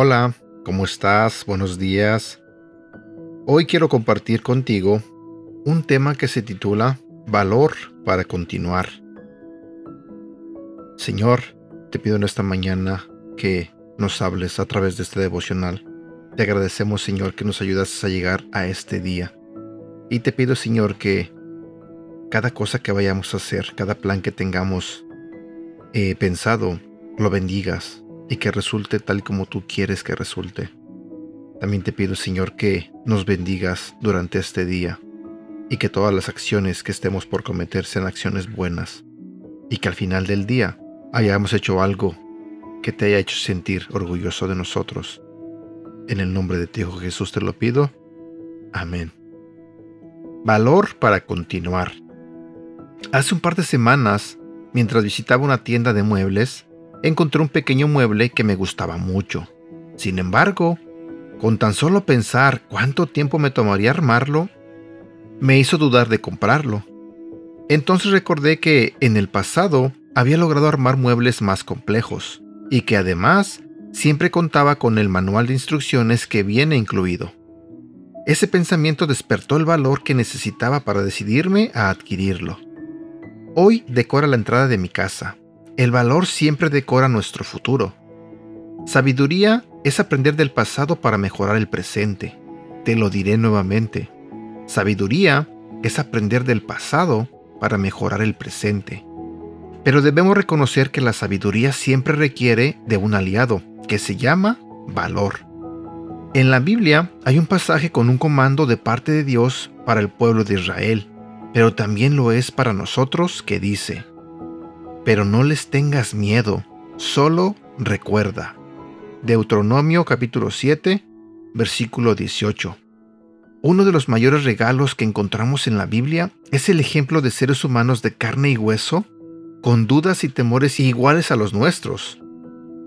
Hola, ¿cómo estás? Buenos días. Hoy quiero compartir contigo un tema que se titula Valor para continuar. Señor, te pido en esta mañana que nos hables a través de este devocional. Te agradecemos, Señor, que nos ayudas a llegar a este día. Y te pido, Señor, que cada cosa que vayamos a hacer, cada plan que tengamos eh, pensado, lo bendigas y que resulte tal como tú quieres que resulte. También te pido, Señor, que nos bendigas durante este día y que todas las acciones que estemos por cometer sean acciones buenas y que al final del día hayamos hecho algo que te haya hecho sentir orgulloso de nosotros. En el nombre de ti, Hijo Jesús, te lo pido. Amén. Valor para continuar. Hace un par de semanas, mientras visitaba una tienda de muebles, encontré un pequeño mueble que me gustaba mucho. Sin embargo, con tan solo pensar cuánto tiempo me tomaría armarlo, me hizo dudar de comprarlo. Entonces recordé que en el pasado había logrado armar muebles más complejos y que además siempre contaba con el manual de instrucciones que viene incluido. Ese pensamiento despertó el valor que necesitaba para decidirme a adquirirlo. Hoy decora la entrada de mi casa. El valor siempre decora nuestro futuro. Sabiduría es aprender del pasado para mejorar el presente. Te lo diré nuevamente. Sabiduría es aprender del pasado para mejorar el presente. Pero debemos reconocer que la sabiduría siempre requiere de un aliado, que se llama valor. En la Biblia hay un pasaje con un comando de parte de Dios para el pueblo de Israel, pero también lo es para nosotros que dice, pero no les tengas miedo, solo recuerda. Deuteronomio capítulo 7, versículo 18. Uno de los mayores regalos que encontramos en la Biblia es el ejemplo de seres humanos de carne y hueso con dudas y temores iguales a los nuestros.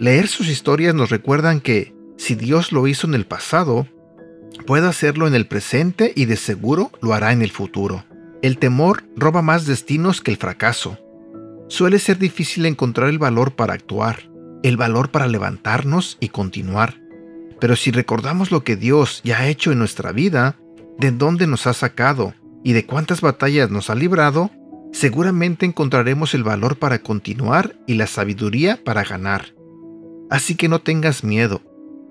Leer sus historias nos recuerdan que, si Dios lo hizo en el pasado, puede hacerlo en el presente y de seguro lo hará en el futuro. El temor roba más destinos que el fracaso. Suele ser difícil encontrar el valor para actuar, el valor para levantarnos y continuar. Pero si recordamos lo que Dios ya ha hecho en nuestra vida, de dónde nos ha sacado y de cuántas batallas nos ha librado, seguramente encontraremos el valor para continuar y la sabiduría para ganar. Así que no tengas miedo.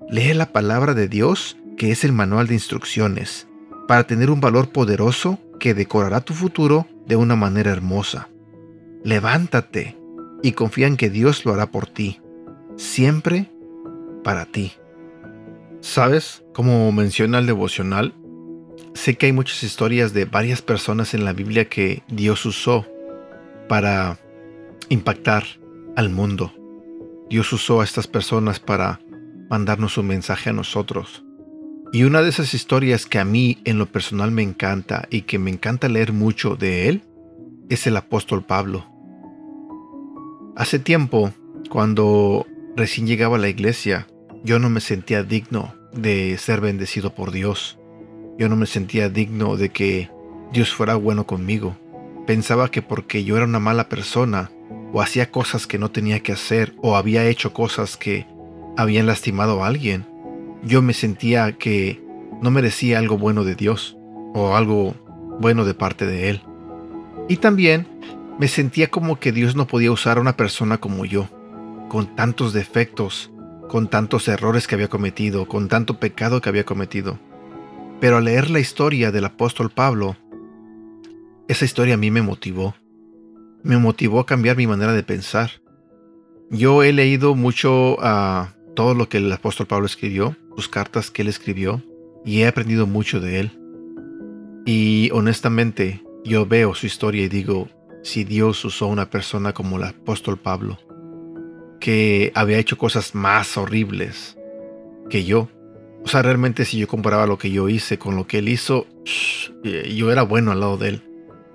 Lee la palabra de Dios, que es el manual de instrucciones, para tener un valor poderoso que decorará tu futuro de una manera hermosa. Levántate y confía en que Dios lo hará por ti, siempre para ti. ¿Sabes? Como menciona el devocional, Sé que hay muchas historias de varias personas en la Biblia que Dios usó para impactar al mundo. Dios usó a estas personas para mandarnos un mensaje a nosotros. Y una de esas historias que a mí en lo personal me encanta y que me encanta leer mucho de él es el apóstol Pablo. Hace tiempo, cuando recién llegaba a la iglesia, yo no me sentía digno de ser bendecido por Dios. Yo no me sentía digno de que Dios fuera bueno conmigo. Pensaba que porque yo era una mala persona, o hacía cosas que no tenía que hacer, o había hecho cosas que habían lastimado a alguien, yo me sentía que no merecía algo bueno de Dios, o algo bueno de parte de Él. Y también me sentía como que Dios no podía usar a una persona como yo, con tantos defectos, con tantos errores que había cometido, con tanto pecado que había cometido. Pero al leer la historia del apóstol Pablo, esa historia a mí me motivó. Me motivó a cambiar mi manera de pensar. Yo he leído mucho a todo lo que el apóstol Pablo escribió, sus cartas que él escribió, y he aprendido mucho de él. Y honestamente, yo veo su historia y digo, si Dios usó a una persona como el apóstol Pablo, que había hecho cosas más horribles que yo, o sea, realmente si yo comparaba lo que yo hice con lo que él hizo, eh, yo era bueno al lado de él.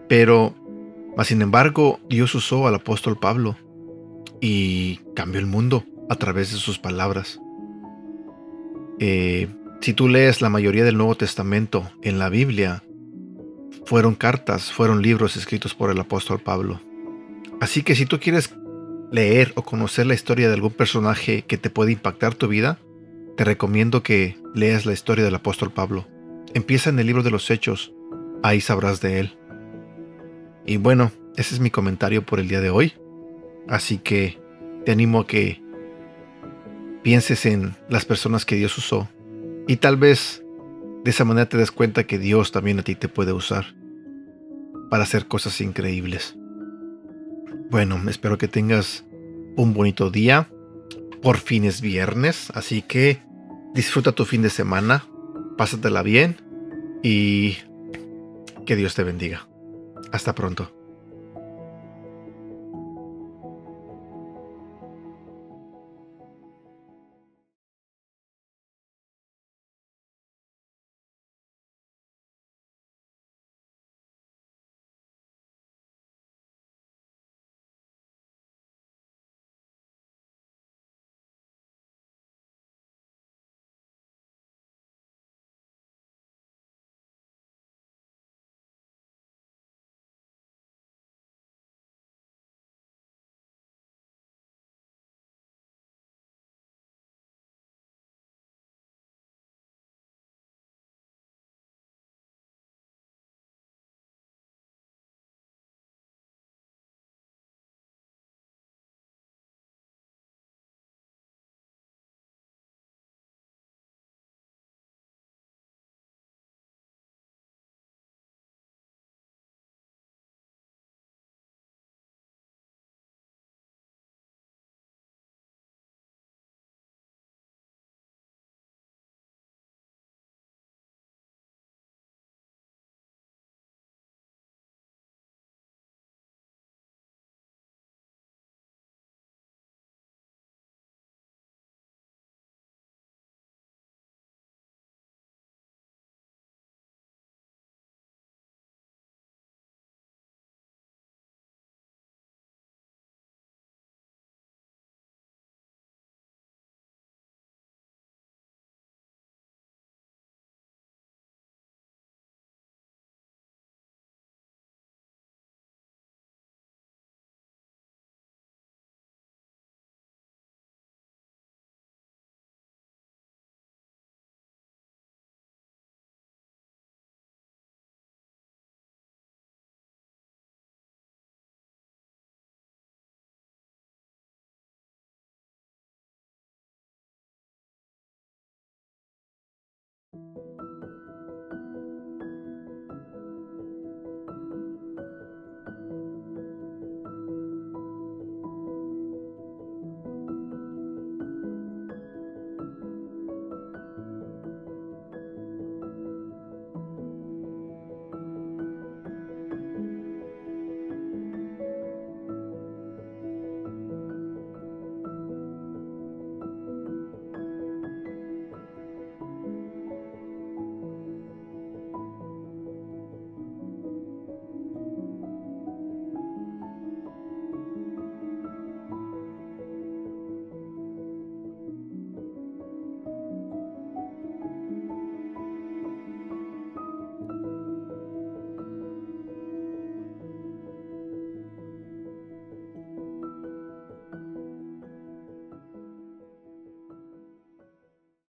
Pero, más sin embargo, Dios usó al apóstol Pablo y cambió el mundo a través de sus palabras. Eh, Si tú lees la mayoría del Nuevo Testamento en la Biblia, fueron cartas, fueron libros escritos por el apóstol Pablo. Así que si tú quieres leer o conocer la historia de algún personaje que te puede impactar tu vida, te recomiendo que leas la historia del apóstol Pablo. Empieza en el libro de los Hechos, ahí sabrás de él. Y bueno, ese es mi comentario por el día de hoy. Así que te animo a que pienses en las personas que Dios usó y tal vez de esa manera te des cuenta que Dios también a ti te puede usar para hacer cosas increíbles. Bueno, espero que tengas un bonito día. Por fin es viernes, así que disfruta tu fin de semana, pásatela bien y que Dios te bendiga. Hasta pronto.